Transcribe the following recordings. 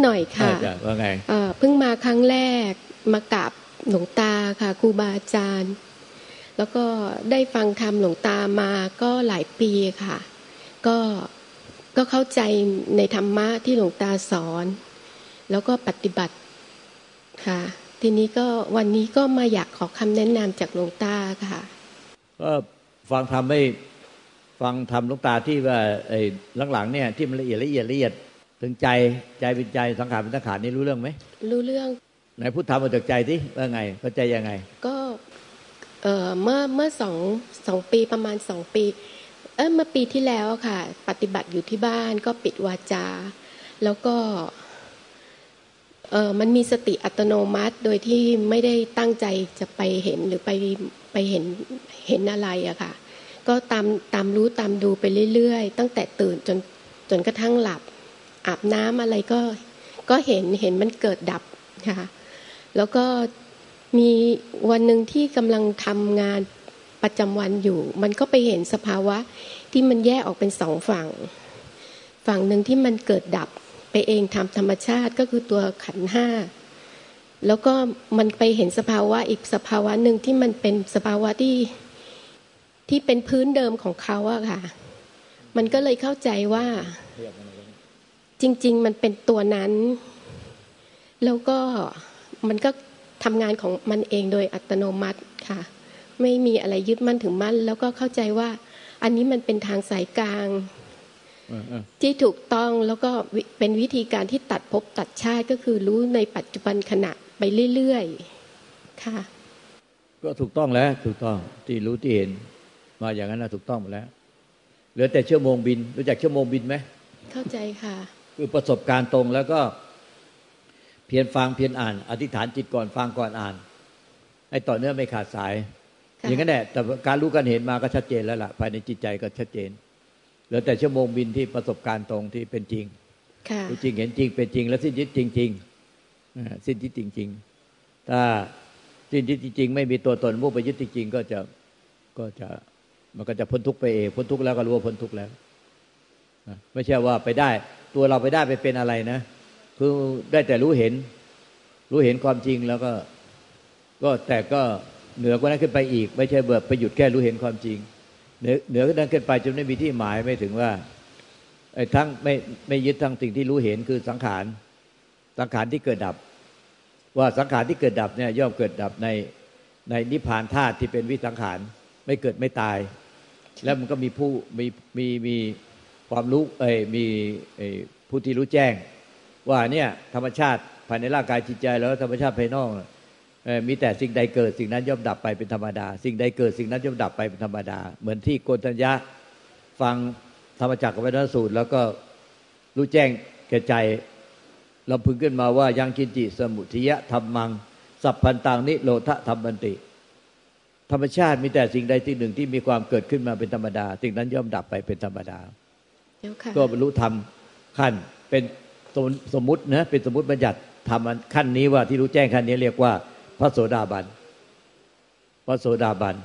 ชื่อหน่อยค่ะอ่าว่าไงเอ่อเพิ่งมาครั้งแรกมากับหลวงตาค่ะครูบาอาจารย์ แล้วก็ได้ฟังธรรมหลวงตามาก็หลายปีค่ะ ก็ก็เข้าใจในธรรมะที่หลวงตาสอน แล้วก็ปฏิบัติค่ะ ทีนี้ก็วันนี้ก็มาอยากขอคำแนะนำจากหลวงตาค่ะก็ฟังทำไม่ฟังทำหลูกตาที่ว่าไอ้หลังๆเนี่ยที่มันละเอียดละเอียดละเอียด ถึงใจใจเป็นใจสังขารเป็นสังขารนี่รู้เรื่องไหมรู้เรื่องไหนพูดทำมาจากใจที่ว่าไงเข้าใจยังไง ก็เอ่อเมื่อเมื่อสองสองปีประมาณสองปี เออเมื่อปีที่แล้วอะค่ะ ปฏิบัติอยู่ที่บ้านก็ปิดวาจา แล้วก็เออมันมีสติอัตโนมัติโดยที่ไม่ได้ตั้งใจจะไปเห็นหรือไปไปเห็นเห็นอะไรอะค่ะ ก็ตามตามรู้ตามดูไปเรื่อยๆ ตั้งแต่ตื่นจนจนกระทั่งหลับ อาบน้ำอะไรก็ก็เห็นเห็นมันเกิดดับค่ะแล้วก็มีวันหนึ่งที่กำลังทำงานประจำวันอยู่ มันก็ไปเห็นสภาวะที่มันแยกออกเป็นสองฝั่ง ฝั่งหนึ่งที่มันเกิดดับไปเองทำธรรมชาติก็คือตัวขันห้าแล้วก็มันไปเห็นสภาวะอีกสภาวะหนึ่งที่มันเป็นสภาวะที่ที่เป็นพื้นเดิมของเขาอะค่ะ มันก็เลยเข้าใจว่า จริง ๆ มันเป็นตัวนั้น แล้วก็มันก็ทำงานของมันเองโดยอัตโนมัติค่ะ ไม่มีอะไรยึดมั่นถึงมั่น แล้วก็เข้าใจว่า อันนี้มันเป็นทางสายกลางเออเออที่ถูกต้องแล้วก็วิเป็นวิธีการที่ตัดภพตัดชาติก็คือรู้ในปัจจุบันขณะไปเรื่อยๆค่ะ ก็ถูกต้องแล้วถูกต้องที่รู้ที่เห็น มาอย่างนั้นนะถูกต้องหมดแล้ว เหลือแต่ชั่วโมงบินรู้จักชั่วโมงบินไหมเข้าใจค่ะ คือประสบการณ์ตรงแล้วก็เพียรฟังเพียรอ่าน อธิษฐานจิตก่อนฟังก่อนอ่านให้ต่อเนื่องไม่ขาดสายค่ะอย่างนั้นแหละแต่การรู้การเห็นมาก็ชัดเจนแล้วล่ะภายในจิตใจก็ชัดเจนเหลือแต่ชั่วโมงบินที่ประสบการณ์ตรงที่เป็นจริงค่ะรู้จริงเห็นจริงเป็นจริง และสิ้นยึดจริงๆอ่าสิ้นยึดจริง ๆ ถ้าสิ้นยึดจริง ๆ ไม่มีตัวตนมุ่งไปยึดจริงๆก็จะก็จะมันก็จะพ้นทุกข์ไปเองพ้นทุกข์แล้วก็รู้ว่าพ้นทุกข์แล้วอะไม่ใช่ว่าไปได้ ตัวเราไปได้ไปเป็นอะไรนะ คือได้แต่รู้เห็น รู้เห็นความจริงแล้วก็ ก็แต่ก็เหนือกว่านั้นขึ้นไปอีก ไม่ใช่แบบไปหยุดแค่รู้เห็นความจริง เหนือเหนือกว่านั้นขึ้นไปจนไม่มีที่หมายไม่ถึงว่าไอ้ทั้งไม่ไม่ยึดทั้งสิ่งที่รู้เห็นคือสังขารสังขารที่เกิดดับ ว่าสังขารที่เกิดดับเนี่ยย่อมเกิดดับในในนิพพานธาตุที่เป็นวิสังขารไม่เกิดไม่ตาย แล้วมันก็มีผู้มีมีมี ความรู้เอ้ยมีเอ้ผู้ที่รู้แจ้ง ว่าเนี่ยธรรมชาติภายในร่างกายจิตใจแล้วธรรมชาติภายนอกมีแต่สิ่งใดเกิดสิ่งนั้นย่อมดับไปเป็นธรรมดา สิ่งใดเกิดสิ่งนั้นย่อมดับไปเป็นธรรมดา เหมือนที่โกนทัญญะฟังธรรมจักรวัฒนสูตร แล้วก็รู้แจ้งแก่ใจเราพึงขึ้นมาว่ายังกินจิสมุทิยะธรรมัง สัพพันตังนิโรธธรรมบันติ ธรรมชาติมีแต่สิ่งใดสิ่งหนึ่งที่มีความเกิดขึ้นมาเป็นธรรมดา สิ่งนั้นย่อมดับไปเป็นธรรมดา ก็บรรลุธรรมขั้นเป็นสมสมมุตินะเป็นสมมติบัญญัติธรรมอันขั้นนี้ว่าที่รู้แจ้งขั้นนี้เรียกว่า พระโสดาบัน พระโสดาบัน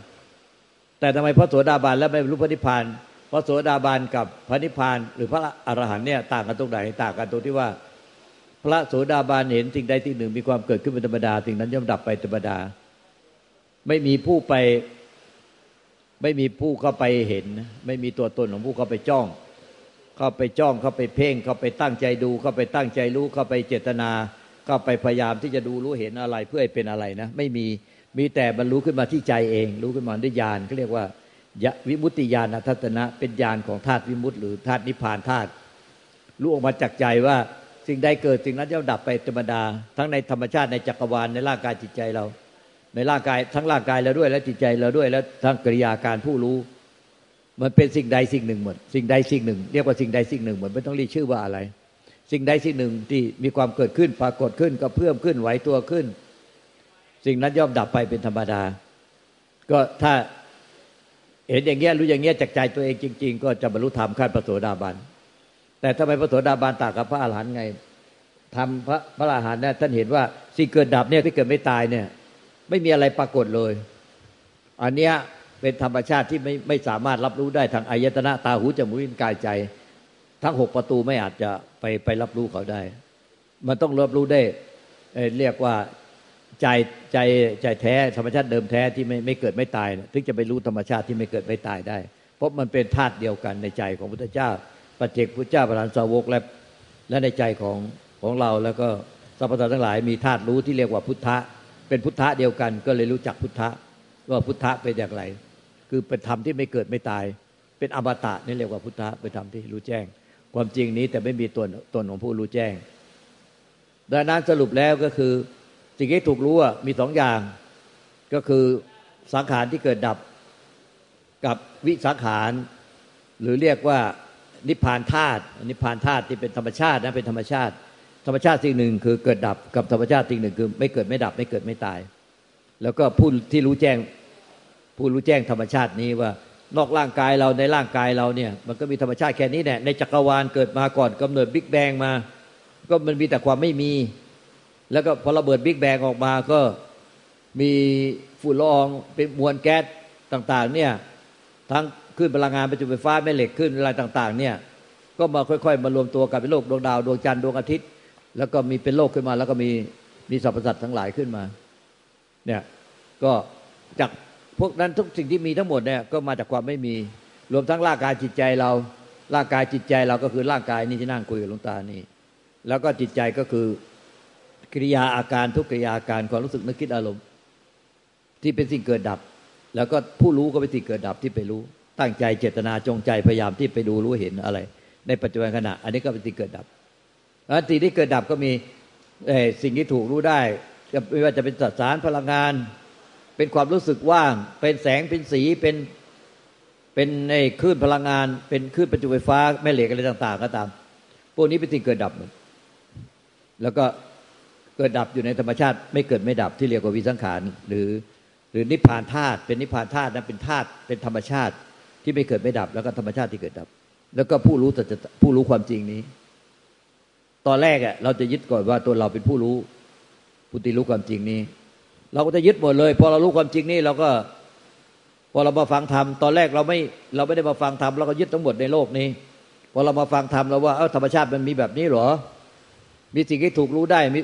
แต่ทำไมพระโสดาบันแล้วไม่บรรลุพระนิพพาน พระโสดาบันกับพระนิพพานหรือพระอรหันต์เนี่ยต่างกันตรงไหนต่างกันตรงที่ว่า พระโสดาบันเห็นสิ่งใดสิ่งหนึ่งมีความเกิดขึ้นเป็นธรรมดาสิ่งนั้นย่อมดับไปธรรมดา ไม่มีผู้ไป ไม่มีผู้เข้าไปเห็น ไม่มีตัวตนของผู้เข้าไปจ้อง เข้าไปจ้องเข้าไปเพ่งเข้าไปตั้งใจดู เข้าไปตั้งใจรู้เข้าไปเจตนา เข้าไปพยายามที่จะดูรู้เห็นอะไรเพื่อให้เป็นอะไรนะ ไม่มีมีแต่บรรลุขึ้นมาที่ใจเอง รู้ขึ้นมาด้วยญาณเขาเรียกว่าวิมุตติญาณทัตนะ เป็นญาณของธาตุวิมุตติหรือธาตุนิพพานธาตุรู้ออกมาจากใจว่าสิ่งใดเกิดสิ่งนั้นย่อมดับไปธรรมดา ทั้งในธรรมชาติในจักรวาลในร่างกายจิตใจเรา ในร่างกายทั้งร่างกายเราด้วยและจิตใจเราด้วย แล้วทั้งกิริยาการผู้รู้ มันเป็นสิ่งใดสิ่งหนึ่งหมด สิ่งใดสิ่งหนึ่ง เรียกว่าสิ่งใดสิ่งหนึ่งหมดไม่ต้องเรียกชื่อว่าอะไร สิ่งใดสิ่งหนึ่งที่มีความเกิดขึ้นปรากฏขึ้นก็เพิ่มขึ้นไหวตัวขึ้น สิ่งนั้นย่อมดับไปเป็นธรรมดา ก็ถ้าเห็นอย่างเงี้ยรู้อย่างเงี้ยจากใจตัวเองจริง ๆ ก็จะบรรลุธรรมขั้นพระโสดาบัน แต่ทำไมพระโสดาบันต่างกับพระอรหันต์ไงทำพระพระอรหันต์เนี่ยท่านเห็นว่าสิ่งเกิดดับเนี่ยที่เกิดไม่ตายเนี่ย ไม่มีอะไรปรากฏเลย อันเนี้ย เป็นธรรมชาติที่ไม่ไม่สามารถรับรู้ได้ทางอายตนะตาหูจมูกลิ้นกายใจ ทั้งหกประตูไม่อาจจะไปไปรับรู้เขาได้ มันต้องรับรู้ได้เรียกว่าใจใจใจแท้ธรรมชาติเดิมแท้ที่ไม่ไม่เกิดไม่ตายถึงจะไปรู้ธรรมชาติที่ไม่เกิดไม่ตายได้ เพราะมันเป็นธาตุเดียวกันในใจของพุทธเจ้าปัจเจกพุทธเจ้าประานสาวกและและในใจของของเราแล้วก็สรรพสัตว์ทั้งหลายมีธาตุรู้ที่เรียกว่าพุทธะเป็นพุทธะเดียวกันก็เลยรู้จักพุทธะ ว่าพุทธะเป็นอย่างไร คือเป็นธรรมที่ไม่เกิดไม่ตาย เป็นอมตะนี่เรียกว่าพุทธะเป็นธรรมที่รู้แจ้ง ความจริงนี้แต่ไม่มีตัวตนของผู้รู้แจ้งดังนั้นสรุปแล้วก็คือสิ่งที่ถูกรู้มีสองอย่างก็คือสังขารที่เกิดดับกับวิสังขาร หรือเรียกว่านิพพานธาตุนิพพานธาตุที่เป็นธรรมชาตินะเป็นธรรมชาติ ธรรมชาติสิ่งหนึ่งคือเกิดดับกับธรรมชาติสิ่งหนึ่งคือ ไม่เกิดไม่ดับไม่เกิดไม่ตาย แล้วก็ผู้ที่รู้แจ้งผู้รู้แจ้งธรรมชาตินี้ว่านอกร่างกายเราในร่างกายเราเนี่ย มันก็มีธรรมชาติแค่นี้แหละในจักรวาลเกิดมาก่อนกำเนิดบิ๊กแบงมา ก็มันมีแต่ความไม่มี แล้วก็พอระเบิดบิ๊กแบงออกมาก็มีฝุ่นละอองเป็นมวลแก๊สต่างๆเนี่ยทั้งขึ้นพลังงานประจุไฟฟ้าแม่เหล็กขึ้นอะไรต่าง ๆ เนี่ย ก็มาค่อย ๆ มารวมตัวกันเป็นโลกดวงดาวดวงจันทร์ดวงอาทิตย์ แล้วก็มีเป็นโลกขึ้นมา แล้วก็มีมีสรรพสัตว์ทั้งหลายขึ้นมา เนี่ยก็จากพวกนั้นทุกสิ่งที่มีทั้งหมดเนี่ยก็มาจากความไม่มี รวมทั้งร่างกายจิตใจเรา ร่างกายจิตใจเราก็คือร่างกายนี่ที่นั่งคุยกับหลวงตานี่ แล้วก็จิตใจก็คือกิริยาอาการทุกกิริยาอาการความรู้สึกนึกคิดอารมณ์ ที่เป็นสิ่งเกิดดับ แล้วก็ผู้รู้ก็เป็นสิ่งเกิดดับที่ไปรู้ ตั้งใจเจตนาจงใจพยายามที่ไปดูรู้เห็นอะไร ในปัจจุบันขณะ อันนี้ก็เป็นสิ่งเกิดดับแล้วสิ่งที่เกิดดับก็มีสิ่งที่ถูกรู้ได้ ไม่ว่าจะเป็นสสารพลังงาน เป็นความรู้สึกว่าง เป็นแสงเป็นสีเป็นเป็นในคลื่นพลังงาน เป็นคลื่นประจุไฟฟ้าแม่เหล็กอะไรต่าง ๆ ก็ตาม พวกนี้เป็นสิ่งเกิดดับแล้วก็เกิดดับอยู่ในธรรมชาติ ไม่เกิดไม่ดับที่เรียกว่าวิสังขารหรือ หรือนิพพานธาตุเป็นนิพพานธาตุนั้นเป็นธาตุเป็นธรรมชาติที่ไม่เกิดไม่ดับ แล้วก็ธรรมชาติที่เกิดดับ แล้วก็ผู้รู้แต่จะผู้รู้ความจริงนี้ ตอนแรกอะเราจะยึดก่อนว่าตัวเราเป็นผู้รู้ ผู้ที่รู้ความจริงนี้ เราก็จะยึดหมดเลยพอเรารู้ความจริงนี้เราก็พอเรามาฟังธรรมตอนแรกเราไม่เราไม่ได้มาฟังธรรมเราก็ยึดทั้งหมดในโลกนี้พอเรามาฟังธรรมเราว่าเออธรรมชาติมันมีแบบนี้หรอ มีสิ่งที่ถูกรู้ได้มี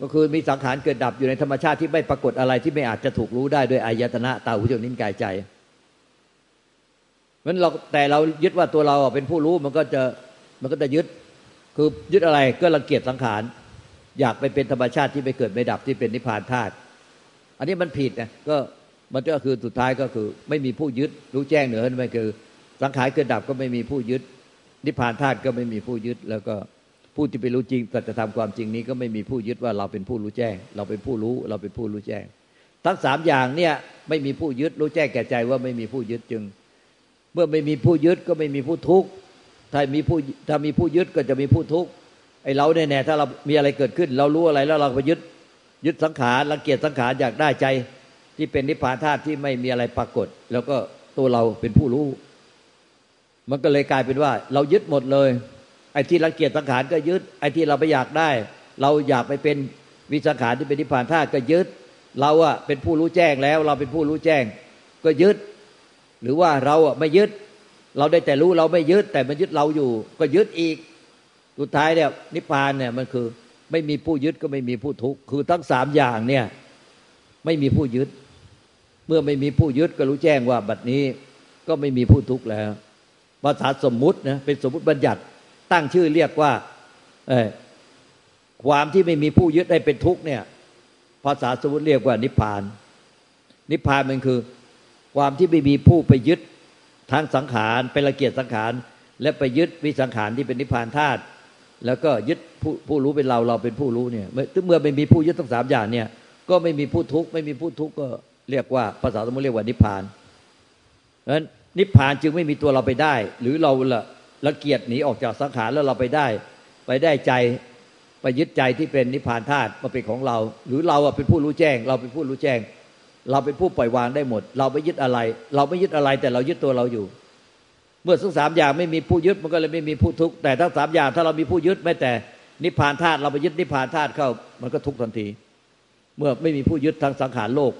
ก็คือมีสังขารเกิดดับอยู่ในธรรมชาติที่ไม่ปรากฏอะไรที่ไม่อาจจะถูกรู้ได้ด้วยอายตนะตาหูจมูกนิ้วกายใจมันเราแต่เรายึดว่าตัวเราเป็นผู้รู้มันก็จะมันก็จะยึดคือยึดอะไรก็รังเกียจสังขาร อยากไปเป็นธรรมชาติที่ไม่เกิดไม่ดับที่เป็นนิพพานธาตุอันนี้มันผิดนะก็มันก็คือสุดท้ายก็คือ ไม่มีผู้ยึดรู้แจ้งเหนือนั่นคือ สังขารเกิดดับก็ไม่มีผู้ยึด นิพพานธาตุก็ไม่มีผู้ยึด แล้วก็ผู้ที่ไปรู้จริงสัจธรรมความจริงนี้ก็ไม่มีผู้ยึดว่าเราเป็นผู้รู้แจ้ง เราเป็นผู้รู้เราเป็นผู้รู้แจ้ง ทั้งสามอย่างเนี่ยไม่มีผู้ยึดรู้แจ้งแก่ใจว่าไม่มีผู้ยึดจึง เมื่อไม่มีผู้ยึดก็ไม่มีผู้ทุกข์ถ้ามีผู้ถ้ามีผู้ยึดก็จะมีผู้ทุกข์ ไอ้เราแน่ๆถ้าเรามีอะไรเกิดขึ้น เรารู้อะไรแล้วเราไปยึดยึดสังขารรังเกียจสังขารอยากได้ใจ ที่เป็นนิพพานธาตุที่ไม่มีอะไรปรากฏ แล้วก็ตัวเราเป็นผู้รู้ มันก็เลยกลายเป็นว่า เรายึดหมดเลย ไอ้ที่รังเกียจสังขารก็ยึด ไอ้ที่เราไปอยากได้ เราอยากไปเป็นวิสังขารที่เป็นนิพพานธาตุก็ยึด เราอะเป็นผู้รู้แจ้งแล้ว เราเป็นผู้รู้แจ้ง ก็ยึด หรือว่าเราอะไม่ยึด เราได้แต่รู้เราไม่ยึด แต่มันยึดเราอยู่ ก็ยึดอีก สุดท้ายเนี่ยนิพพานเนี่ยมันคือไม่มีผู้ยึดก็ไม่มีผู้ทุกข์คือทั้งสามอย่างเนี่ยไม่มีผู้ยึด เมื่อไม่มีผู้ยึดก็รู้แจ้งว่าบัดนี้ก็ไม่มีผู้ทุกข์แล้วภาษาสมมุตินะเป็นสมมุติบัญญัติตั้งชื่อเรียกว่าความที่ไม่มีผู้ยึดได้เป็นทุกข์เนี่ยภาษาสมมติเรียกว่านิพพาน นิพพานมันคือ ความที่ไม่มีผู้ไปยึดทางสังขารเป็นละเกียดสังขาร และไปยึดวิสังขารที่เป็นนิพพานธาตุ แล้วก็ยึดผู้ผู้รู้เป็นเราเราเป็นผู้รู้เนี่ยเมื่อไม่มีผู้ยึดทั้งสามอย่างเนี่ย ก็ไม่มีผู้ทุกข์ไม่มีผู้ทุกข์ก็เรียกว่าภาษาสมมติเรียกว่านิพพานเพราะฉะนั้นนิพพานจึงไม่มีตัวเราไปได้ หรือเราละละเกียดหนีออกจากสังขารแล้วเราไปได้ ไปได้ใจไปยึดใจที่เป็นนิพพานธาตุมาเป็นของเรา หรือเราเป็นผู้รู้แจ้ง เราเป็นผู้รู้แจ้ง เราเป็นผู้ปล่อยวางได้หมด เราไม่ยึดอะไร เราไม่ยึดอะไรแต่เรายึดตัวเราอยู่ เมื่อทั้งสามอย่างไม่มีผู้ยึดมันก็เลยไม่มีผู้ทุกข์แต่ทั้งสามอย่างถ้าเรามีผู้ยึดแม้แต่นิพพานธาตุเราไปยึดนิพพานธาตุเข้ามันก็ทุกข์ทันที เมื่อไม่มีผู้ยึดทางสังขารโลก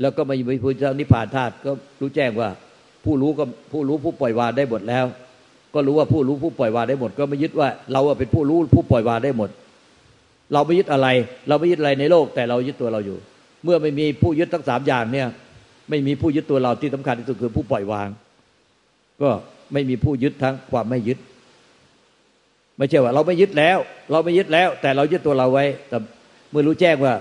แล้วก็ไม่มีผู้ยึดนิพพานธาตุก็รู้แจ้งว่า ผู้รู้ก็ผู้รู้ผู้ปล่อยวางได้หมดแล้ว ก็รู้ว่าผู้รู้ผู้ปล่อยวางได้หมด ก็ไม่ยึดว่าเราเป็นผู้รู้ผู้ปล่อยวางได้หมด เราไม่ยึดอะไร เราไม่ยึดอะไรในโลก แต่เรายึดตัวเราอยู่ เมื่อไม่มีผู้ยึดทั้งสามอย่างเนี่ย ไม่มีผู้ยึดตัวเราที่สำคัญที่สุดคือผู้ปล่อยวาง ก็ไม่มีผู้ยึดทั้งความไม่ยึด ไม่ใช่ว่า เราไม่ยึดแล้ว เราไม่ยึดแล้ว แต่เรายึดตัวเราไว้ แต่เมื่อรู้แจ้งว่า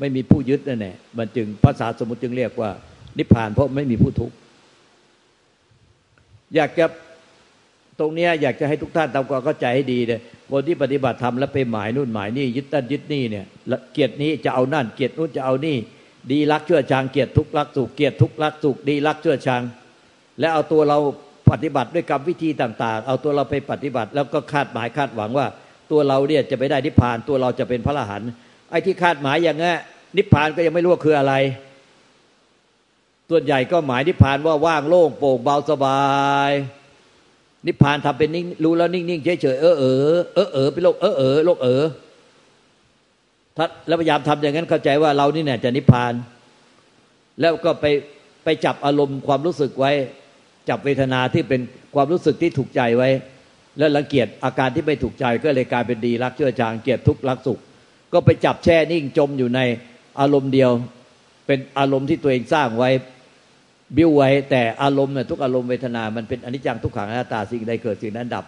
ไม่มีผู้ยึดนั่นแหละมันจึงภาษาสมมติจึงเรียกว่า นิพพานเพราะไม่มีผู้ทุกข์อยากจะตรงนี้อยากจะให้ทุกท่านทำความเข้าใจให้ดีเลยคนที่ปฏิบัติธรรมแล้วไปหมายนู่นหมายนี่ยึดตั้นยึดนี่เนี่ยเกียรตินี้จะเอานั่น เกียรตินู่นจะเอานี่ ดีรักชั่วชังเกียรติทุกรักสุขเกียรติทุกรักสุขดีรักชั่วชัง และเอาตัวเรา ปฏิบัติด้วยกรรมวิธีต่าง ๆ เอาตัวเราไปปฏิบัติ แล้วก็คาดหมายคาดหวังว่า ตัวเราเนี่ยจะไปได้นิพพานตัวเราจะเป็นพระอรหันต์ไอ้ที่คาดหมายอย่างเงี้ยนิพพานก็ยังไม่รู้ว่าคืออะไรส่วนใหญ่ก็หมายนิพพานว่าว่างโล่งโปร่งเบาสบาย นิพพานทำเป็นนิ่งรู้แล้วนิ่งๆเฉยๆเออเออเออเออเป็นโลกเออเออโลกเออถ้าแล้วพยายามทำอย่างนั้นเข้าใจว่าเรานี่เนี่ยจะนิพพาน แล้วก็ไปไปจับอารมณ์ความรู้สึกไว้ จับเวทนาที่เป็นความรู้สึกที่ถูกใจไว้ แล้วรังเกียจอาการที่ไม่ถูกใจก็เลยกลายเป็นดีรักเชื่อจางเกียรติทุกข์รักสุข ก็ไปจับแช่นิ่งจมอยู่ในอารมณ์เดียว เป็นอารมณ์ที่ตัวเองสร้างไว้บิ้วไว้แต่อารมณ์เนี่ยทุกอารมณ์เวทนา มันเป็นอนิจจังทุกขังอนัตตาสิ่งใดเกิดสิ่งนั้นดับ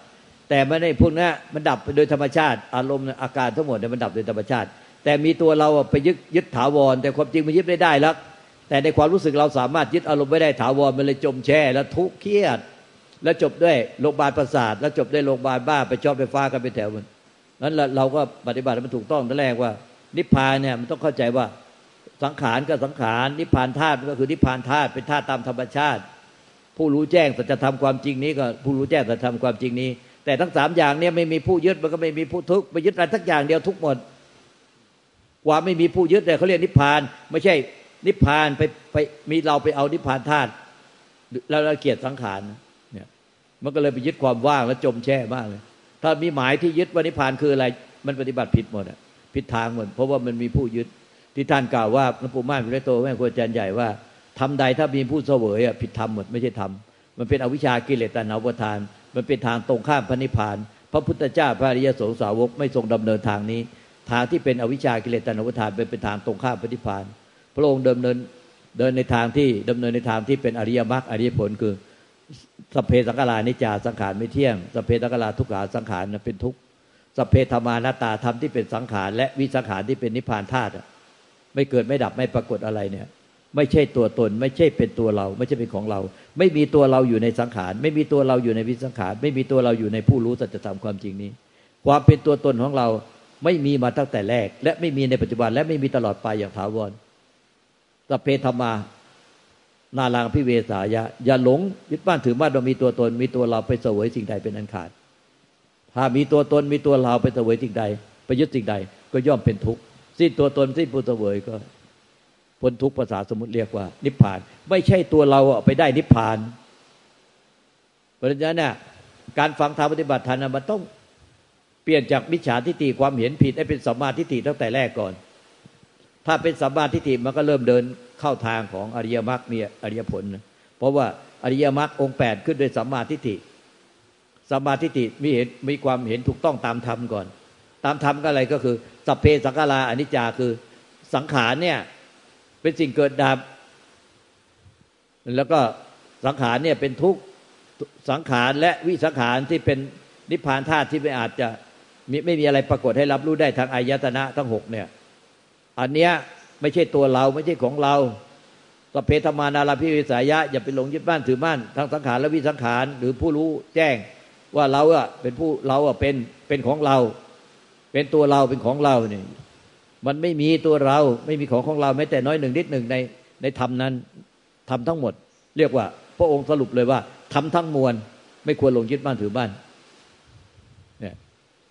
แต่ไม่ได้พวกนี้มันดับโดยธรรมชาติ อารมณ์อาการทั้งหมดเนี่ยมันดับโดยธรรมชาติ แต่มีตัวเราไปยึดยึดถาวร แต่ความจริงมันยึดไม่ได้แล้ว แต่ในความรู้สึกเราสามารถยึดอารมณ์ไม่ได้ถาวรมันเลยจมแช่แล้วทุกข์เครียด แล้วจบด้วยโรงพยาบาลประสาท แล้วจบด้วยโรงพยาบาลบ้าไปชอบไปฟ้ากันไปแถวมันนั้นเราก็ปฏิบัติมันถูกต้องตั้งแรกว่า นิพพานเนี่ยมันต้องเข้าใจว่าสังขารก็สังขารนิพพานธาตุก็คือนิพพานธาตุเป็นธาตุตามธรรมชาติ ผู้รู้แจ้งสัจธรรมความจริงนี้ก็ผู้รู้แจ้งสัจธรรมความจริงนี้ แต่ทั้งสามอย่างเนี่ยไม่มีผู้ยึดมันก็ไม่มีผู้ทุกข์ไปยึดอะไรทักอย่างเดียวทุกหมดความไม่มีผู้ยึดแต่เขาเรียกนิพพาน ไม่ใช่ นิพพานไปไปมีเราไปเอานิพพานธาตุแล้วเราเกียดสังขารเนี่ย มันก็เลยไปยึดความว่างแล้วจมแช่มากเลย ถ้ามีหมายที่ยึดว่านิพพานคืออะไร มันปฏิบัติผิดหมดอะผิดทางหมดเพราะว่ามันมีผู้ยึดที่ท่านกล่าวว่าหลวงปู่ม่านพิเรโตแม่ครูอาจารย์ใหญ่ว่าทำใดถ้ามีผู้เสวยอะผิดธรรมหมดไม่ใช่ธรรมมันเป็นอวิชากิเลสตัณหาประทาน มันเป็นทางตรงข้ามพระนิพพาน พระพุทธเจ้าพระอริยสงสาวกไม่ทรงดำเนินทางนี้ ทางที่เป็นอวิชากิเลสตัณหาประทานเป็นเป็นทางตรงข้ามพระนิพพาน พระองค์ดินเนินเดินในทางที่ดำเนินในทางที่เป็นอริยมรรคอริยผลคือสเพสังขารานิจาสังขารไม่เที่ยงสเพสังขาราทุกขาสังขารเป็นทุกข์สเพธรรมานาตาธรรมที่เป็นสังขารและวิสังขารที่เป็นนิพพานธาตุไม่เกิดไม่ดับไม่ปรากฏอะไรเนี่ย ไม่ใช่ตัวตน ไม่ใช่เป็นตัวเรา ไม่ใช่เป็นของเรา ไม่มีตัวเราอยู่ในสังขาร ไม่มีตัวเราอยู่ในวิสังขาร ไม่มีตัวเราอยู่ในผู้รู้สัจธรรมความจริงนี้ ความเป็นตัวตนของเราไม่มีมาตั้งแต่แรก และไม่มีในปัจจุบันและไม่มีตลอดไปอย่างถาวร สเพธรรมา นาลางพิเวสายะ อย่าหลงยึดบ้านถือบ้านเรามีตัวตน มีตัวเราไปเสวยสิ่งใดเป็นอันขาด ถ้ามีตัวตนมีตัวเราไปเสวยสิ่งใดไปยึดสิ่งใด ก็ย่อมเป็นทุกข์สิ้นตัวตนสิ้นปุตเสวยก็พ้นทุกภาษาสมุติเรียกว่า นิพพาน ไม่ใช่ตัวเราไปได้นิพพานเพราะฉะนั้นเนี่ยการฟังธรรมปฏิบัติธรรมมันต้องเปลี่ยนจากมิจฉาทิฏฐิความเห็นผิดให้เป็นสัมมาทิฏฐิตั้งแต่แรกก่อน ถ้าเป็นสัมมาทิฏฐิมันก็เริ่มเดินเข้าทางของอริยมรรคมีอริยผลเพราะว่าอริยมรรคองแปดขึ้นด้วยสัมมาทิฏฐิสัมมาทิฏฐิมีเห็นมีความเห็นถูกต้องตามธรรมก่อน ตามธรรมก็อะไรก็คือสัพเพสังขาราอนิจจาคือสังขารเนี่ยเป็นสิ่งเกิดดับ แล้วก็สังขารเนี่ยเป็นทุกสังขารและวิสังขารที่เป็นนิพพานธาตุที่ไม่อาจจะไม่มีอะไรปรากฏให้รับรู้ได้ทางอายตนะทั้งหกเนี่ย อันเนี้ยไม่ใช่ตัวเราไม่ใช่ของเราสเพธมานาราพิวิสายะ อย่าไปหลงยึดบ้านถือบ้านทั้งสังขารและวิสังขาร หรือผู้รู้แจ้งว่าเราอะเป็นผู้เราอะเป็นเป็นของเรา เป็นตัวเราเป็นของเราเนี่ยมันไม่มีตัวเราไม่มีของของเราแม้แต่น้อยหนึ่งนิดหนึ่งในในธรรมนั้นทำทั้งหมด เรียกว่า พระองค์สรุปเลยว่าทำทั้งมวล ไม่ควรหลงยึดบ้านถือบ้านเนี่ย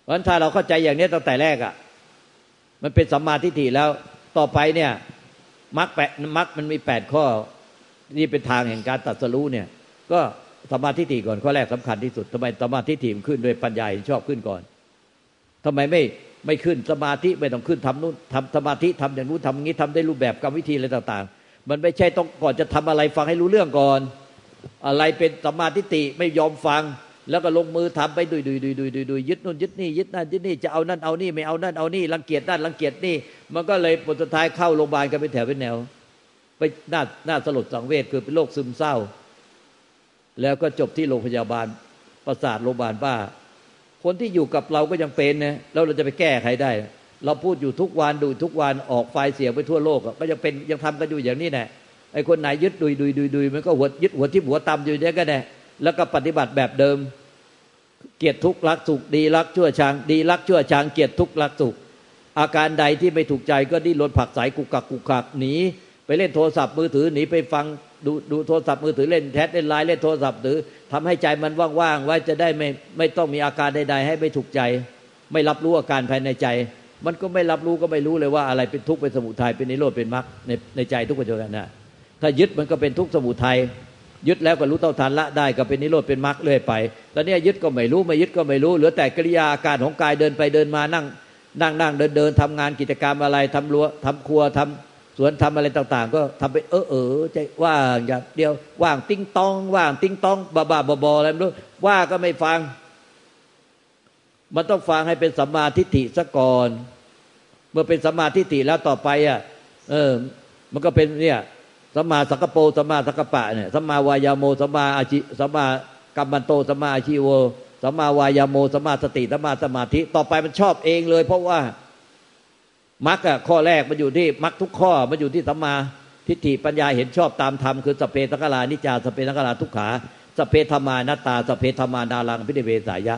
เพราะฉะนั้นถ้าเราเข้าใจอย่างนี้ตั้งแต่แรกอะ่ะ มันเป็นสัมมาทิฏฐิแล้ว ต่อไปเนี่ยมรรคแปดมรรคมันมีแปดข้อ นี่เป็นทางแห่งการตัดสู้เนี่ย ก็สมาธิฏฐิก่อนข้อแรกสำคัญที่สุดทำไมสมาธิฏฐิมันขึ้นด้วยปัญญาชอบขึ้นก่อนทำไมไม่ไม่ขึ้นสมาธิไม่ต้องขึ้นทำนู่นทำสมาธิทำอย่างนู้นทำอย่างนี้ทำได้รูปแบบกรรมวิธีอะไรต่าง ๆ มันไม่ใช่ต้องก่อนจะทำอะไรฟังให้รู้เรื่องก่อน อะไรเป็นสมาธิติไม่ยอมฟัง แล้วก็ลงมือทำไปดุยดุยดุยดุยดุยดุยยึดนู่นยึดนี่ยึดนั่นยึดนี่จะเอานั่นเอานี่ไม่เอานั่นเอานี่รังเกียจนั่นรังเกียจนี่ มันก็เลยผลสุดท้ายเข้าโรงพยาบาลกันเป็นแถวเป็นแนว ไปหน้าหน้าสลดสังเวชคือเป็นโรคซึมเศร้า แล้วก็จบที่โรงพยาบาลประสาทโรงพยาบาลบ้า คนที่อยู่กับเราก็ยังเป็นนะแล้วเราจะไปแก้ใครได้ เราพูดอยู่ทุกวันดูทุกวันออกไฟเสียงไปทั่วโลกก็ยังเป็นยังทำกันอยู่อย่างนี้แน่ไอ้คนไหนยึดดุยดุยดุยดุยมันก็หัวยึดหัวที่หัวตำอยู่เนี้ยก็แน่แล้วก็ปฏิบัติแบบเดิม เกียรติทุกข์รักสุขดีรักชั่วชังดีรักชั่วชังเกียรติทุกข์รักสุขอาการใดที่ไม่ถูกใจก็ดิ้นรนผักสายกุกกักกุกกักหนีไปเล่นโทรศัพท์มือถือหนีไปฟังดูดูโทรศัพท์มือถือเล่นแชทเล่นไลน์เล่นโทรศัพท์ถือทำให้ใจมันว่างๆไว้จะได้ไม่ไม่ต้องมีอาการใดๆให้ไม่ถูกใจ ไม่รับรู้อาการภายในใจ มันก็ไม่รับรู้ก็ไม่รู้เลยว่าอะไรเป็นทุกข์เป็นสมุทัยเป็นนิโรธเป็นมรรคในในใจทุกปัจจุบันนะถ้ายึดมันก็เป็นทุกข์สมุทัย ยึดแล้วก็รู้เท่าทันละได้ก็เป็นนิโรธเป็นมรรคเรื่อยไปตอนนี้ยึดก็ไม่รู้ไม่ยึดก็ไม่รู้เหลือแต่กิริยาอาการของกายเดินไปเดินมานั่ง นั่งนั่งเดินเดินทำงานกิจกรรมอะไรทำรั้วทำครัวทำสวนทำอะไรต่างๆ ก็ทำไปเออเออใจว่างอย่างเดียวว่างติ้งตอง ว่างติ้งตองบ้าบ้าบออะไรไม่รู้ว่าก็ไม่ฟัง มันต้องฟังให้เป็นสัมมาทิฏฐิซะก่อน เมื่อเป็นสัมมาทิฏฐิแล้วต่อไปอะเออ มันก็เป็นเนี่ย สัมมาสังกัปโปสัมมาสังกัปปะเนี่ยสัมมาวายาโมสัมมาอาชิสัมมากัมมันโตสัมมาอาชีโวสัมมาวายาโมสัมมาสติสัมมาสมาธิ ต่อไปมันชอบเองเลย เพราะว่ามรรคข้อแรกมันอยู่ที่มรรคทุกข้อมันอยู่ที่สัมมาทิฏฐิปัญญาเห็นชอบตามธรรมคือสเปสังกลานิจาสเปสังกลาทุกขาสเปธรรมานาตาสเปธรรมานาลังพิเดเวสายะ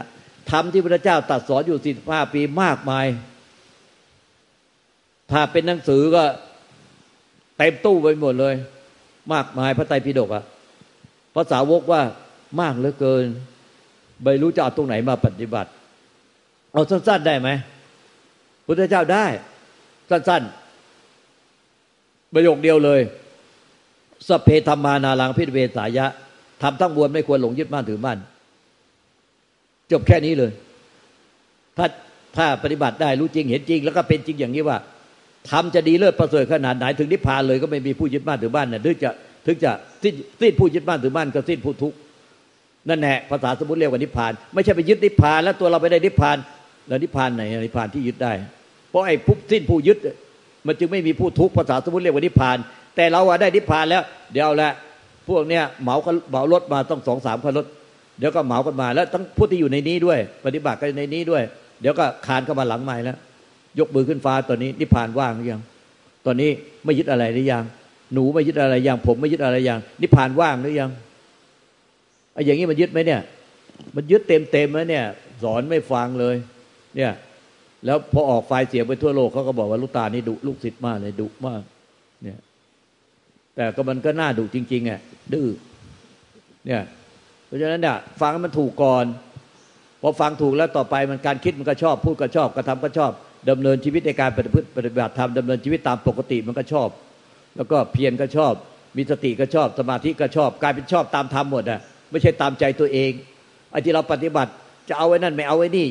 ธรรมที่พระเจ้าตรัสสอนอยู่สิบห้าปีมากมาย ถ้าเป็นหนังสือก็ เต็มตู้ไปหมดเลย มากมายพระไตรปิฎกอะภาษาวกว่ามากเหลือเกินไม่รู้จะเอาตรงไหนมาปฏิบัติ เอาสั้นๆได้ไหมพุทธเจ้าได้ สั้นๆประโยคเดียวเลยสเพธรรมานาลังพิเวสายะทำทั้งบวนไม่ควรหลงยึดมั่นถือมั่นจบแค่นี้เลย ถ้าถ้าปฏิบัติได้รู้จริงเห็นจริง แล้วก็เป็นจริงอย่างนี้ว่า ทำจะดีเลิศประเสริฐขนาดไหนถึงนิพพานเลยก็ไม่มีผู้ยึดมั่นถือมั่นเนี่ยถึงจะถึงจะสิ้นสิ้นผู้ยึดมั่นถือมั่นก็สิ้นผู้ทุกข์นั่นแหละภาษาสมุติเรียกว่านิพพาน ไม่ใช่ไปยึดนิพพาน แล้วตัวเราไปได้นิพพาน แล้วนิพพานไหนนิพพานที่ยึดได้ เพราะไอ้ผู้สิ้นผู้ยึด มันจึงไม่มีผู้ทุกข์ภาษาสมุติเรียกว่านิพพาน แต่เราว่าได้นิพพานแล้ว เดี๋ยวแหละพวกเนี้ยเหมาเหมารถมาต้องสองสามคันรถเดี๋ยวก็เหมากันมาแล้วทั้งผู้ที่อยู่ในนี้ด้วย ปฏิบัติกันในนี้ด้วย เดี๋ยวก็คานเข้ามาหลังใหม่แล้ว ยกมือขึ้นฟ้าตอนนี้นิพพานว่างหรือยัง ตอนนี้ไม่ยึดอะไรหรือยัง หนูไม่ยึดอะไรยัง ผมไม่ยึดอะไรยัง นิพพานว่างหรือยังไอ้อย่างนี้มันยึดไหมเนี่ย มันยึดเต็มเต็มแล้วเนี่ย สอนไม่ฟังเลย เนี่ย แล้วพอออกไฟเสียงไปทั่วโลกเขาก็บอกว่าลูกตานี่ดุลูกศิษย์มากเลยดุมาก เนี่ย แต่ก็มันก็น่าดุจริงๆอะดื้อเนี่ยเพราะฉะนั้นเนี่ยฟังมันถูกก่อนพอฟังถูกแล้วต่อไปมันการคิดมันก็ชอบ พูดก็ชอบกระทำก็ชอบ ดำเนินชีวิตในการปฏิบัติปฏิบัติธรรมดำเนินชีวิตตามปกติมันก็ชอบ แล้วก็เพียรก็ชอบ มีสติก็ชอบ สมาธิก็ชอบกลายเป็นชอบตามธรรมหมดอะไม่ใช่ตามใจตัวเองไอ้ที่เราปฏิบัติจะเอาไว้นั่นไม่เอาไว้นี่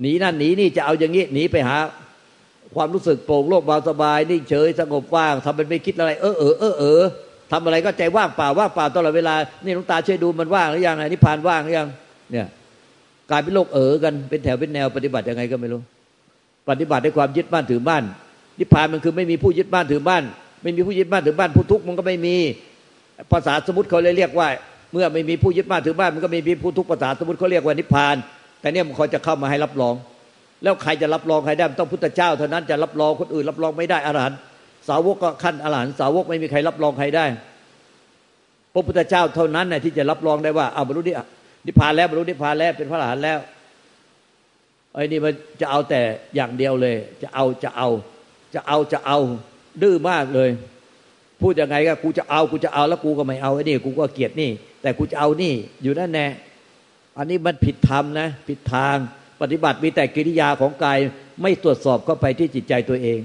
หนีนั่นหนีนี่จะเอาอย่างนี้หนีไปหา ความรู้สึกโปร่งโล่งเบาสบายนิ่งเฉยสงบว่างทำเป็นไม่คิดอะไร เออเออเออเออทำอะไรก็ใจว่างเปล่าว่างเปล่าตลอดเวลานี่หลวงตาช่วยดูมันว่างหรือยังไงนิพพานว่างหรือยังเนี่ยกลายเป็นโลกเออกันเป็นแถวเป็นแนวปฏิบัติยังไงก็ไม่รู้ ปฏิบัติด้วยความยึดบ้านถือบ้านนิพพานมันคือไม่มีผู้ยึดบ้านถือบ้าน ไม่มีผู้ยึดบ้านถือบ้านผู้ทุกข์มันก็ไม่มีภาษาสมมติเขาเลยเรียกว่า เมื่อไม่มีผู้ยึดบ้านถือบ้าน มันก็ไม่มีผู้ทุกข์ภาษาสมมติเขาเรียกว่านิพพาน แต่เนี่ยมันเขาจะเข้ามาให้รับรอง แล้วใครจะรับรองใครได้ต้องพุทธเจ้าเท่านั้นจะรับรองคนอื่นรับรองไม่ได้อรหันต์สาวกก็ขั้นอรหันต์สาวกไม่มีใครรับรองใครได้พระพุทธเจ้าเท่านั้นนะที่จะรับรองได้ว่าเอาบรรลุนิพพานแล้วบรรลุนิพพานแล้วเป็นพระอรหันต์แล้ว ไอ้นี่มันจะเอาแต่อย่างเดียวเลย จะเอาจะเอา จะเอาจะเอา ดื้อมากเลย พูดยังไงก็กูจะเอากูจะเอาแล้วกูก็ไม่เอาไอ้นี่กูก็เกลียดนี่ แต่กูจะเอานี่อยู่นั่นแน่อันนี้มันผิดธรรมนะ ผิดทางปฏิบัติมีแต่กิริยาของกาย ไม่ตรวจสอบเข้าไปที่จิตใจตัวเอง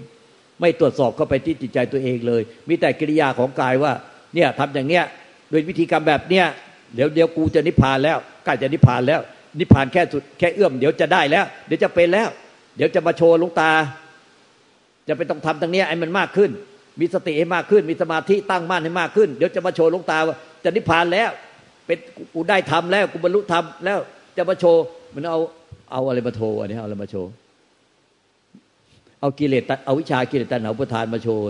ไม่ตรวจสอบเข้าไปที่จิตใจตัวเองเลย มีแต่กิริยาของกายว่า เนี่ยทำอย่างเนี้ยโดยวิธีกรรมแบบเนี้ยเดี๋ยวเดี๋ยวกูจะนิพพานแล้วใกล้จะนิพพานแล้ว นิพพานแค่สุดแค่เอื้อมเดี๋ยวจะได้แล้ว เดี๋ยวจะเป็นแล้ว เดี๋ยวจะมาโชว์ลงตา จะไปต้องทำตรงนี้ไอ้มันมากขึ้น มีสติให้มากขึ้น มีสมาธิตั้งมั่นให้มากขึ้น เดี๋ยวจะมาโชว์ลงตาว่าจะนิพพานแล้ว เป็นกูได้ทำแล้วกูบรรลุธรรมแล้วจะมาโชว์มันเอาเอาอะไรมาโชว์อันนี้เอาอะไรมาโชว์เอากิเลสเอาวิชากิเลสตัณหาประทานมาโชว์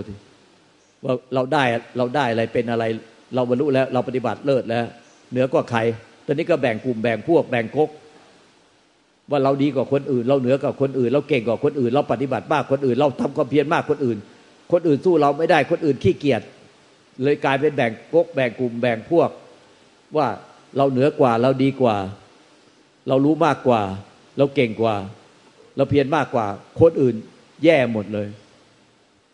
ว่าเราได้เราได้อะไรเป็นอะไร เราบรรลุแล้ว เราปฏิบัติเลิศแล้ว เหนือกว่าใคร ตอนนี้ก็แบ่งกลุ่มแบ่งพวกแบ่งกกว่าเราดีกว่าคนอื่น เราเหนือกว่าคนอื่น เราเก่งกว่าคนอื่น เราปฏิบัติมากคนอื่น เราทำความเพียรมากคนอื่น คนอื่นสู้เราไม่ได้คนอื่นขี้เกียจเลยกลายเป็นแบ่งกกแบ่งกลุ่มแบ่งพวก ว่าเราเหนือกว่าเราดีกว่า เรารู้มากกว่า เราเก่งกว่า เราเพียรมากกว่า คนอื่นแย่หมดเลย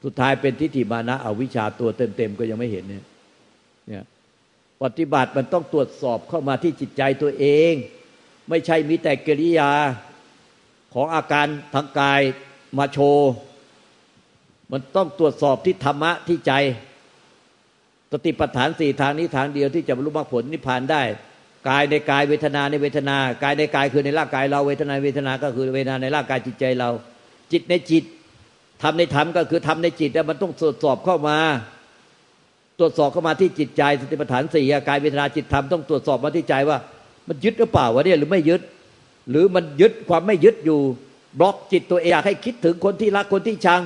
สุดท้ายเป็นทิฏฐิมานะเอาวิชาตัวเต็มๆก็ยังไม่เห็นเนี่ยเนี่ย ปฏิบัติมันต้องตรวจสอบเข้ามาที่จิตใจตัวเอง ไม่ใช่มีแต่กิริยาของอาการทางกายมาโชว์ มันต้องตรวจสอบที่ธรรมะที่ใจ สติปัฏฐานสี่ทางนี้ทางเดียวที่จะบรรลุมรรคผลนิพพานได้ กายในกายเวทนาในเวทนา กายในกายคือในร่างกายเราเวทนาเวทนาก็คือเวทนาในร่างกายจิตใจเรา จิตในจิตทำในธรรมก็คือทำในจิตแต่มันต้องตรวจสอบเข้ามา รวจสอบเข้ามาที่จิตใจสติปัฏฐานสี่กายเวทนาจิตธรรมต้องตรวจสอบมาที่ใจว่า มันยึดหรือเปล่าวะเนี่ยหรือไม่ยึด หรือมันยึดความไม่ยึดอยู่ บล็อกจิตตัวเองอยากให้คิดถึงคนที่รักคนที่ชัง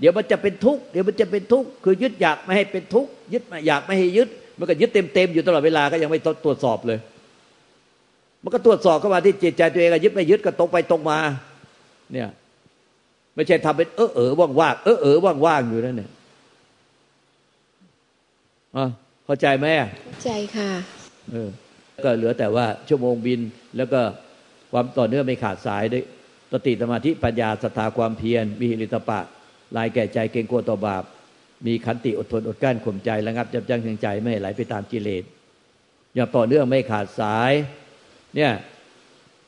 เดี๋ยวมันจะเป็นทุกข์เดี๋ยวมันจะเป็นทุกข์คือยึดอยากไม่ให้เป็นทุกข์ยึดอยากไม่ให้ยึด มันก็ยึดเต็มเต็มอยู่ตลอดเวลาก็ยังไม่ตรวจสอบเลย มันก็ตรวจสอบเข้ามาที่จิตใจตัวเองยึดไม่ยึดก็ตรงไปตรงมา เนี่ย ไม่ใช่ทำเป็นเออเออว่างว่างเออเออว่างว่างอยู่นั่นเนี่ย อะเข้าใจไหมใจค่ะ เออ ก็เหลือแต่ว่าชั่วโมงบินแล้วก็ความต่อเนื่องไม่ขาดสายด้วยสติสมาธิปัญญาศรัทธาความเพียร มีหิริตปะ ลายแก่ใจเกรงกลัวต่อบาป มีขันติอดทนอดกั้นข่มใจระงับจับจังเงใจไม่ไหลไปตามกิเลสอย่าต่อเนื่องไม่ขาดสาย เนี่ย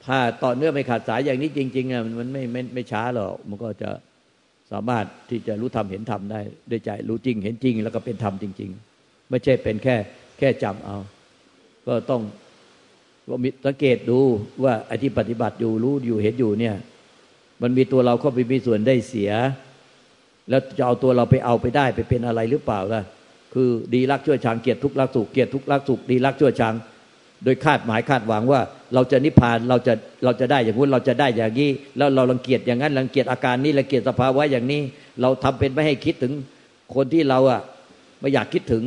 ถ้าต่อเนื่องไม่ขาดสายอย่างนี้จริงๆอะมันไม่ไม่ไม่ช้าหรอกมันก็จะสามารถที่จะรู้ธรรมเห็นธรรมได้ด้วยใจรู้จริงเห็นจริง แล้วก็เป็นธรรมจริง ๆ ไม่ใช่เป็นแค่แค่จำเอา ก็ต้องก็มีสังเกตดูว่าไอ้ที่ปฏิบัติอยู่รู้อยู่เห็นอยู่เนี่ย มันมีตัวเราเข้าไปมีส่วนได้เสีย แล้วจะเอาตัวเราไปเอาไปได้ไปเป็นอะไรหรือเปล่าล่ะคือดีรักชั่วชังเกียรติทุกรักสุขเกียรติทุกรักสุขดีรักชั่วชัง โดยคาดหมายคาดหวังว่า เราจะนิพพานเราจะเราจะได้อย่างนู้นเราจะได้อย่างนี้ แล้วเรารังเกียจอย่างนั้นรังเกียจอาการนี้รังเกียจสภาวะอย่างนี้ เราทำเป็นไม่ให้คิดถึงคนที่เราอะไม่อยากคิดถึง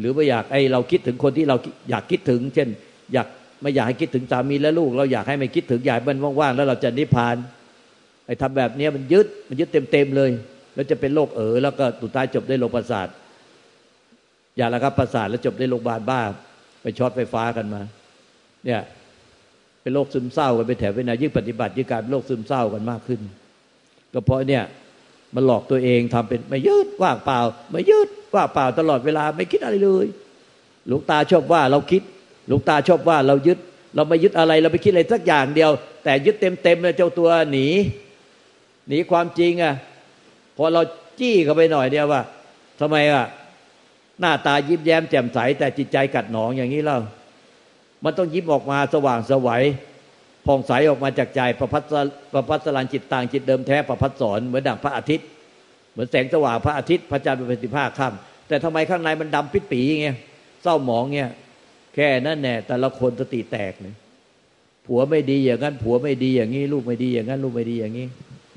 หรือไม่อยากไอเราคิดถึงคนที่เราอยากคิดถึง เช่น อยากไม่อยากให้คิดถึงสามีและลูก เราอยากให้ไม่คิดถึงอยากมันว่างๆแล้วเราจะนิพพานไอ้ทำแบบนี้มันยึดมันยึดเต็มๆเลย แล้วจะเป็นโรคเออแล้วก็ตุตายจบได้โรคประสาทอย่าละครับประสาทแล้วจบได้โรคบาลบ้า ไปช็อตไฟฟ้ากันมา เนี่ยเป็นโรคซึมเศร้ากันไปแถวเวนายิ่งปฏิบัติยิ่งกลายเป็นโรคซึมเศร้ากันมากขึ้น ก็เพราะเนี่ย มันหลอกตัวเองทำเป็นไม่ยืดว่างเปล่า ไม่ยืดว่างเปล่าตลอดเวลาไม่คิดอะไรเลยหลวงตาชอบว่าเราคิดหลวงตาชอบว่าเรายึด เราไม่ยึดอะไรเราไปคิดอะไรสักอย่างเดียว แต่ยึดเต็มเต็มเลยเจ้าตัวหนี หนีความจริงอะพอเราจี้เข้าไปหน่อยเดียวว่าทำไมอะหน้าตายิ้มแย้มแจ่มใส แต่จิตใจกัดหนองอย่างนี้เล่ามันต้องยิ้มออกมาสว่างสวัย ผ่องใสออกมาจากใจประพัสประพัสลันจิตต่างจิตเดิมแท้ประพัสสอนเหมือนดังพระอาทิตย์ เหมือนแสงสว่างพระอาทิตย์พระจันทร์เป็นสิบห้าค่ำแต่ทำไมข้างในมันดำปิดปีเงี้ยเศร้าหมองเงี้ยแค่นั้นแน่แต่ละคนสติแตกเลยผัวไม่ดีอย่างนั้น ผัวไม่ดีอย่างนี้ ลูกไม่ดีอย่างนั้น ลูกไม่ดีอย่างนี้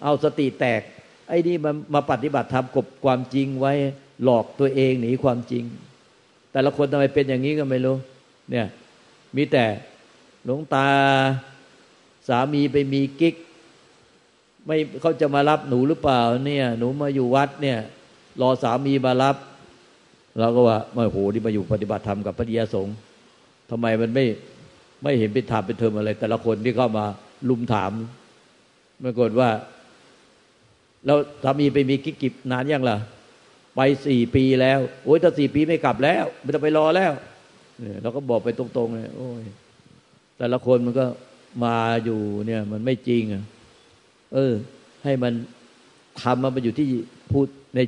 เอาสติแตก ไอ้นี่มันมาปฏิบัติธรรมกบความจริงไว้หลอกตัวเองหนีความจริง แต่ละคนทำไมเป็นอย่างนี้ก็ไม่รู้ เนี่ย มีแต่หลวงตา สามีไปมีกิ๊ก ไม่เขาจะมารับหนูหรือเปล่า เนี่ย หนูมาอยู่วัดเนี่ย รอสามีมารับ เราก็ว่าไม่โหที่มาอยู่ปฏิบัติธรรมกับพระดิยสงฆ์ทำไมมันไม่ไม่เห็นเป็นธรรมเป็นเทอมอะไร แต่ละคนที่เข้ามาลุมถามปรากฏว่าแล้วสามีไปมีกิ๊กกิบนานยังล่ะ ไปสี่ปีแล้ว โอ้ยถ้าสี่ปีไม่กลับแล้ว ไม่ต้องไปรอแล้วเนี่ยเราก็บอกไปตรงๆเลยโอ้ยแต่ละคนมันก็ มาอยู่เนี่ย มันไม่จริงอะเออ ให้มันทำมันอยู่ที่พูดใน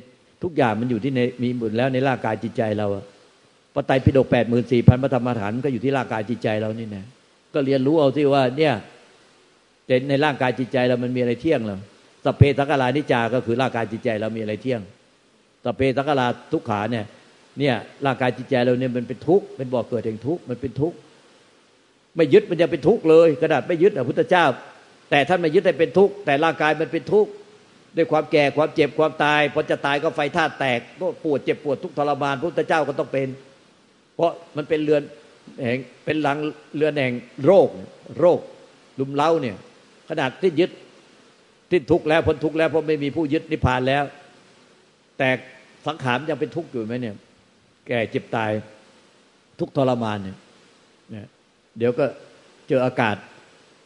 ทุกอย่างมันอยู่ที่ในมีหมดแล้วในร่างกายจิตใจเราอะพระไตรปิฎกแปดหมื่นสี่พันพระธรรมฐานก็อยู่ที่ร่างกายจิตใจเรานี่นะก็เรียนรู้เอาที่ว่า เนี่ยในร่างกายจิตใจเรามันมีอะไรเที่ยงหรอสเพสักลานิจาก็คือร่างกายจิตใจเรามีอะไรเที่ยงสเพสักลาทุกขาเนี่ย เนี่ยร่างกายจิตใจเราเนี่ยมันเป็นทุกข์เป็นบ่อเกิดแห่งทุกข์มันเป็นทุกข์ ไม่ยึดมันจะเป็นทุกข์เลยกระดาษไม่ยึดอะพุทธเจ้า แต่ท่านไม่ยึดให้เป็นทุกข์แต่ร่างกายมันเป็นทุกข์ด้วยความแก่ความเจ็บความตายพอจะตายก็ไฟธาตุแตกก็ปวดเจ็บปวดทุกทรมานพระพุทธเจ้าก็ต้องเป็น เพราะมันเป็นเรือนแห่งเป็นหลังเรือนแห่งโรค โรคลุมเล้าเนี่ยขนาดที่ยึดที่ทุกข์แล้วพ้นทุกข์แล้วเพราะไม่มีผู้ยึดนิพพานแล้ว แต่สังขารยังเป็นทุกข์อยู่ไหมเนี่ย แก่เจ็บตายทุกทรมานเนี่ย เดี๋ยวก็เจออากาศ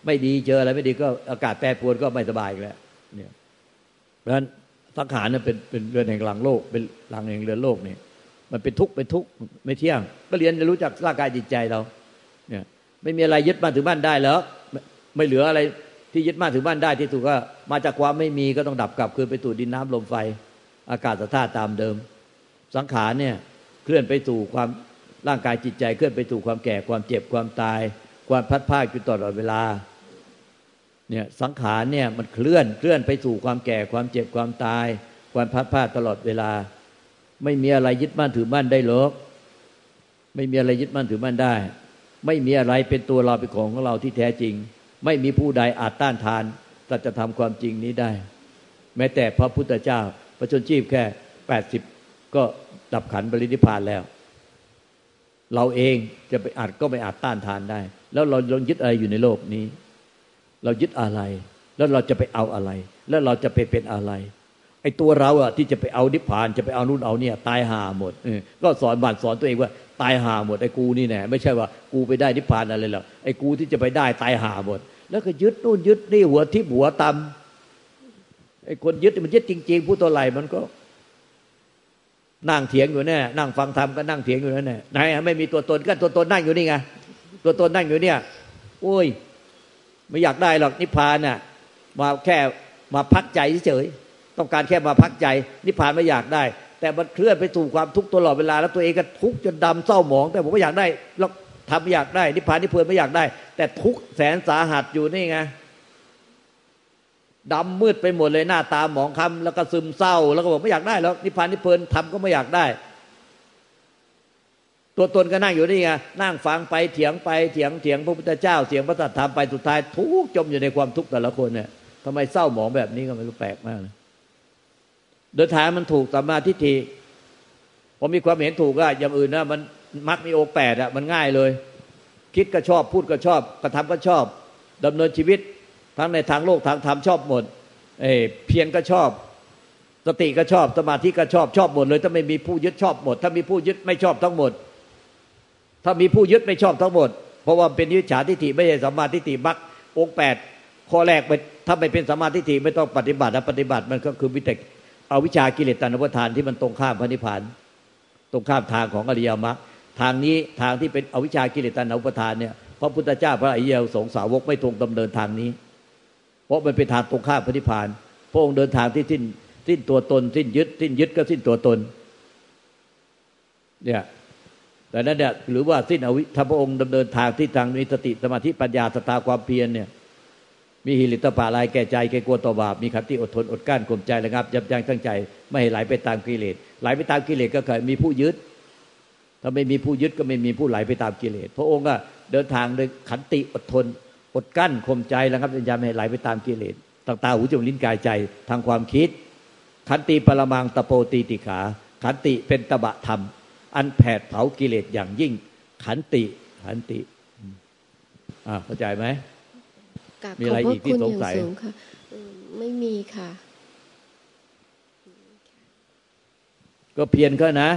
ไม่ดีเจออะไรไม่ดีก็อากาศแปรปรวนก็ไม่สบายแล้วเนี่ยเพราะฉะนั้นสังขารเนี่ยเป็นเป็นเรือนแห่งหลังโลก เป็นหลังแห่งเรือนโลกนี่มันเป็นทุกข์เป็นทุกข์ไม่เที่ยง ก็เรียนจะรู้จักร่างกายจิตใจเรา เนี่ย ไม่มีอะไรยึดบ้าถือบ้านได้แล้วไม่เหลืออะไรที่ยึดบ้าถือบ้านได้ที่ถูกก็มาจากความไม่มีก็ต้องดับกลับคืนไปสู่ดินน้ำลมไฟ อากาศธาตุตามเดิม สังขารเนี่ยเคลื่อนไปสู่ความ ร่างกายจิตใจเคลื่อนไปสู่ความแก่ความเจ็บความตาย ความพัดพาอยู่ตลอดเวลาเนี่ยสังขารเนี่ยมันเคลื่อนเคลื่อนไปสู่ความแก่ความเจ็บความตาย ความพัดพาตลอดเวลา ไม่มีอะไรยึดมั่นถือมั่นได้หรอกไม่มีอะไรยึดมั่นถือมั่นได้ ไม่มีอะไรเป็นตัวเราเป็นของของเราที่แท้จริง ไม่มีผู้ใดอาจต้านทานแต่จะทำความจริงนี้ได้ แม้แต่พระพุทธเจ้าพระชนชีพแค่แปดสิบก็ดับขันบริณิพานแล้ว เราเองจะไปอาจก็ไม่อาจต้านทานได้ แล้วเราลองยึดอะไรอยู่ในโลกนี้ เรายึดอะไร แล้วเราจะไปเอาอะไร แล้วเราจะไปเป็นอะไรไอ้ตัวเราอะที่จะไปเอานิพพานจะไปเอานู่นเอาเนี่ย ตายหาหมดก็สอนบัตรสอนตัวเองว่า ตายหาหมดไอ้กูนี่แน่ไม่ใช่ว่ากูไปได้นิพพานอะไรหรอกไอ้กูที่จะไปได้ตายหาหมด แล้วก็ยึดนู่นยึดนี่หัวทิพหัวตำไอ้คนยึดมันยึดจริง ๆ ผู้ตัวไหลมันก็ นั่งเถียงอยู่แน่นั่งฟังธรรมก็นั่งเถียงอยู่นั่นแน่ไหนไม่มีตัวตนก็ตัวตนนั่งอยู่นี่ไงตัวตนนั่งอยู่เนี่ยโอ้ย ไม่อยากได้หรอกนิพพานน่ะ มาแค่มาพักใจเฉยต้องการแค่มาพักใจ นิพพานไม่อยากได้ แต่มันเคลื่อนไปสู่ความทุกข์ตลอดเวลาแล้วตัวเองก็ทุกข์จนดำเศร้าหมอง แต่ผมก็อยากได้แล้วทำไม่อยากได้ นิพพานนิพพลินไม่อยากได้ แต่ทุกข์แสนสาหัสอยู่นี่ไง ดำมืดไปหมดเลยหน้าตาหมองคำแล้วก็ซึมเศร้า แล้วก็บอกไม่อยากได้แล้วนิพพานนิพเพลินทำก็ไม่อยากได้ ตัวตนก็นั่งอยู่นี่ไงนั่งฟังไปเถียงไปเถียงเถียงพระพุทธเจ้าเถียงพระธรรมไปสุดท้ายทุกจมอยู่ในความทุกข์แต่ละคนเนี่ยทำไมเศร้าหมองแบบนี้ก็ไม่รู้แปลกมากเลยโดยท้ายมันถูกสัมมาทิฏฐิผมมีความเห็นถูกอะอย่างอื่นนะมันมักมีโอแปดอะมันง่ายเลย คิดก็ชอบพูดก็ชอบกระทำก็ชอบดำเนินชีวิต ทั้งในทางโลกทางธรรมชอบหมดเอเพียรก็ชอบ สติก็ชอบสมาธิก็ชอบชอบหมดเลยถ้าไม่มีผู้ยึดชอบหมด ถ้ามีผู้ยึดไม่ชอบทั้งหมด ถ้ามีผู้ยึดไม่ชอบทั้งหมด เพราะว่าเป็นวิชาทิฏฐิไม่ใช่สัมมาทิฏฐิบักองแปดข้อแรกไปถ้าไม่เป็นสัมมาทิฏฐิไม่ต้องปฏิบัติปฏิบัติมันก็คือวิเตกเอาวิชากิเลสตัณหทานที่มันตรงข้ามพระนิพพานตรงข้ามทางของอริยมรรคทางนี้ทางที่เป็นอวิชากิเลสตัณหทานเนี่ยพระพุทธเจ้าพระอริยสงสาวกไม่ตรงดำเนินทางนี้ เพราะมันเป็นทางตรงข้ามพระนิพพาน พระองค์เดินทางที่สิ้นสิ้นตัวตน สิ้นยึด สิ้นยึดก็สิ้นตัวตน เนี่ยแต่นั้นเนี่ยหรือว่าสิ้นอวิธพระองค์ดำเนินทางที่ทางมีสติสมาธิปัญญาสตาความเพียรเนี่ย มีหิริตปาลายแก่ใจแก่กลัวต่อบาปมีขันติอดทนอดกั้นข่มใจระงับยับยั้งตั้งใจ ไม่ให้ไหลไปตามกิเลสไหลไปตามกิเลสก็เคือมีผู้ยึด ถ้าไม่มีผู้ยึดก็ไม่มีผู้ไหลไปตามกิเลสพระองค์ก็เดินทางโดยขันติอดทน อดกั้นข่มใจระงับยับยั้งไม่ให้ไหลไปตามกิเลสต่างตาหูจมูกลิ้นกายใจทางความคิด ขันติปรมังตะโปตีติขา ขันติเป็นตบะธรรม อันแผดเผากิเลสอย่างยิ่ง ขันติขันติอ่าเข้าใจไหมมีอะไรอีกที่สงสัยไม่มีค่ะ ก็เพียนเขานะ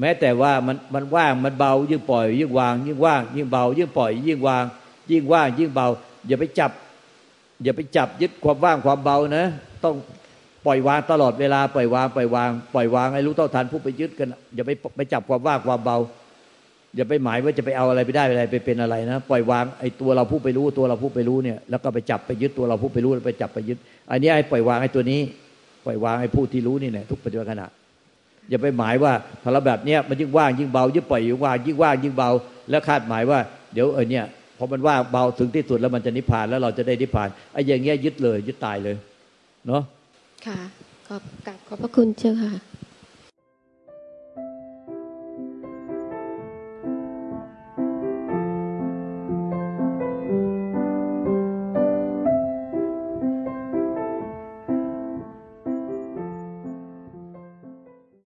แม้แต่ว่ามันมันว่างมันเบายิ่งปล่อย ยิ่งวาง ยิ่งว่าง ยิ่งเบา ยิ่งปล่อย ยิ่งวาง ยิ่งว่างยิ่งเบา อย่าไปจับ อย่าไปจับยึดความว่างความเบานะ ต้องปล่อยวางตลอดเวลาปล่อยวางปล่อยวางปล่อยวางให้รู้เท่าทันผู้ไปยึดกัน อย่าไปไปจับความว่างความเบา อย่าไปหมายว่าจะไปเอาอะไรไปได้อะไรไปเป็นอะไรนะ ปล่อยวางไอ้ตัวเราผู้ไปรู้ตัวเราผู้ไปรู้เนี่ยแล้วก็ไปจับไปยึดตัวเราผู้ไปรู้ไปจับไปยึดอันนี้ไอ้ปล่อยวางไอ้ตัวนี้ ปล่อยวางไอ้ผู้ที่รู้นี่แหละทุกปัจจุบันขณะอย่าไปหมายว่าถ้าเราแบบเนี้ยมันยิ่งว่างยิ่งเบายิ่งปล่อยยิ่งว่างยิ่งว่างยิ่งเบา แล้วคาดหมายว่า เดี๋ยวเออเนี่ย พอมันว่างเบาถึงที่สุดแล้วมันจะนิพพานแล้วเราจะได้นิพพานไอ้อย่างเงี้ยยึดเลย ยึดตายเลย เนาะค่ะขอบกับขอบพระคุณเจ้าค่ะ